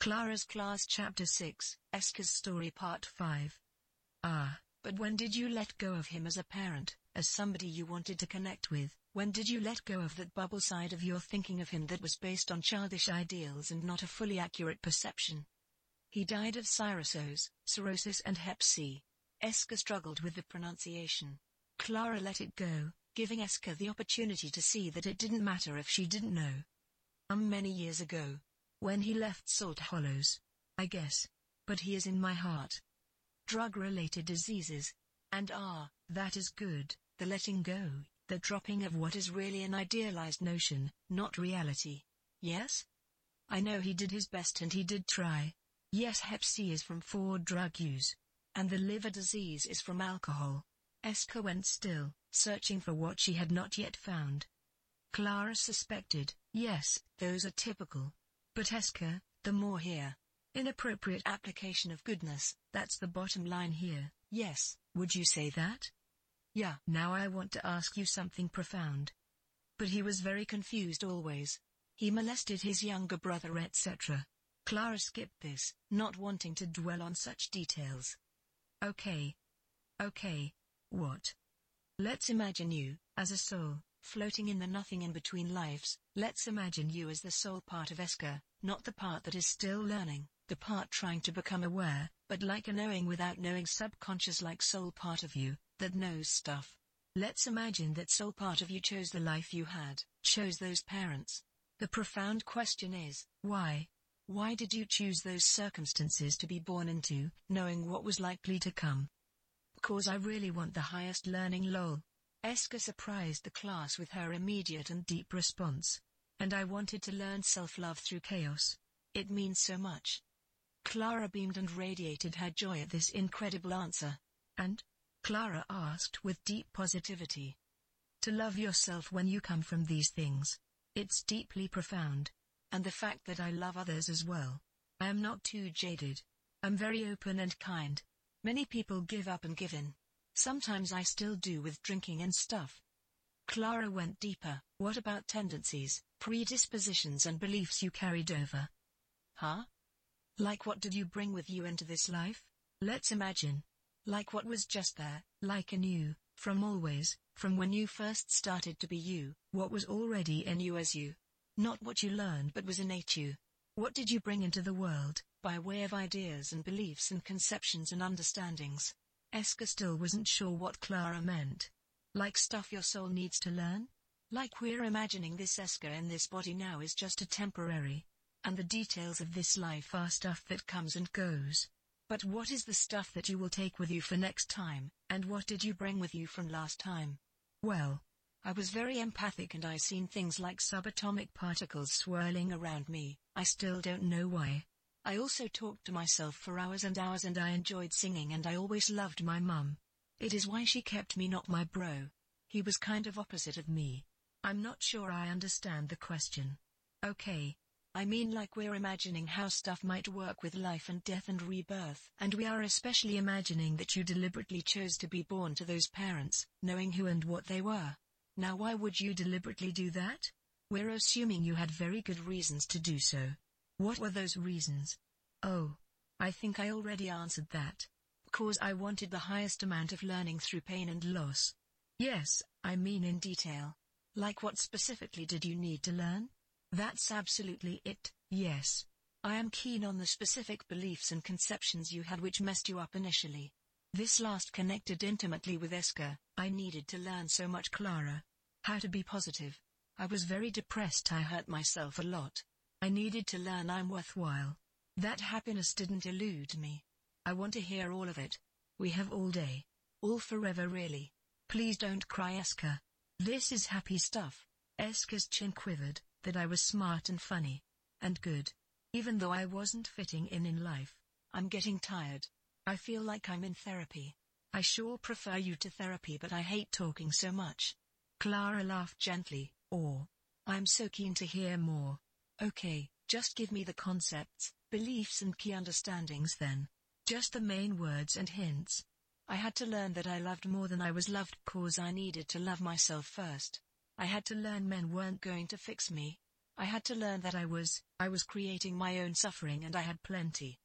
Clara's Class Chapter 6, Eska's Story Part 5. Ah, but when did you let go of him as a parent, as somebody you wanted to connect with? When did you let go of that bubble side of your thinking of him that was based on childish ideals and not a fully accurate perception? He died of cirrhosis, cirrhosis and hep C. Eska struggled with the pronunciation. Clara let it go, giving Eska the opportunity to see that it didn't matter if she didn't know. Um many years ago, when he left Salt Hollows. I guess. But he is in my heart. Drug-related diseases. And ah, that is good, the letting go, the dropping of what is really an idealized notion, not reality. Yes? I know he did his best and he did try. Yes hep C is from Ford drug use. And the liver disease is from alcohol. Eska went still, searching for what she had not yet found. Clara suspected, yes, those are typical, but the more here. Inappropriate application of goodness, that's the bottom line here, yes, would you say that? Yeah. Now I want to ask you something profound. But he was very confused always. He molested his younger brother etc. Clara skipped this, not wanting to dwell on such details. Okay. Okay. What? Let's imagine you, as a soul, floating in the nothing in between lives, let's imagine you as the soul part of Eska, not the part that is still learning, the part trying to become aware, but like a knowing without knowing subconscious like soul part of you, that knows stuff. Let's imagine that soul part of you chose the life you had, chose those parents. The profound question is, why? Why did you choose those circumstances to be born into, knowing what was likely to come? Cause I really want the highest learning lol. Eska surprised the class with her immediate and deep response. And I wanted to learn self-love through chaos. It means so much. Clara beamed and radiated her joy at this incredible answer. And? Clara asked with deep positivity. To love yourself when you come from these things. It's deeply profound. And the fact that I love others as well. I am not too jaded. I'm very open and kind. Many people give up and give in. Sometimes I still do with drinking and stuff. Clara went deeper. What about tendencies, predispositions and beliefs you carried over? Huh? Like what did you bring with you into this life? Let's imagine. Like what was just there, like in you, from always, from when you first started to be you, what was already in you as you. Not what you learned but was innate you. What did you bring into the world, by way of ideas and beliefs and conceptions and understandings? Eska still wasn't sure what Clara meant. Like stuff your soul needs to learn? Like we're imagining this Eska in this body now is just a temporary. And the details of this life are stuff that comes and goes. But what is the stuff that you will take with you for next time, and what did you bring with you from last time? Well, I was very empathic and I seen things like subatomic particles swirling around me, I still don't know why. I also talked to myself for hours and hours and I enjoyed singing and I always loved my mum. It is why she kept me not my bro. He was kind of opposite of me. I'm not sure I understand the question. Okay. I mean like we're imagining how stuff might work with life and death and rebirth. And we are especially imagining that you deliberately chose to be born to those parents, knowing who and what they were. Now why would you deliberately do that? We're assuming you had very good reasons to do so. What were those reasons? Oh. I think I already answered that. Cause I wanted the highest amount of learning through pain and loss. Yes, I mean in detail. Like what specifically did you need to learn? That's absolutely it, yes. I am keen on the specific beliefs and conceptions you had which messed you up initially. This last connected intimately with Eska, I needed to learn so much Clara. How to be positive. I was very depressed I hurt myself a lot. I needed to learn I'm worthwhile. That happiness didn't elude me. I want to hear all of it. We have all day. All forever really. Please don't cry Eska. This is happy stuff. Eska's chin quivered, that I was smart and funny. And good. Even though I wasn't fitting in in life. I'm getting tired. I feel like I'm in therapy. I sure prefer you to therapy but I hate talking so much. Clara laughed gently, or, I'm so keen to hear more. Okay, just give me the concepts, beliefs and key understandings then. Just the main words and hints. I had to learn that I loved more than I was loved cause I needed to love myself first. I had to learn men weren't going to fix me. I had to learn that I was, I was creating my own suffering and I had plenty.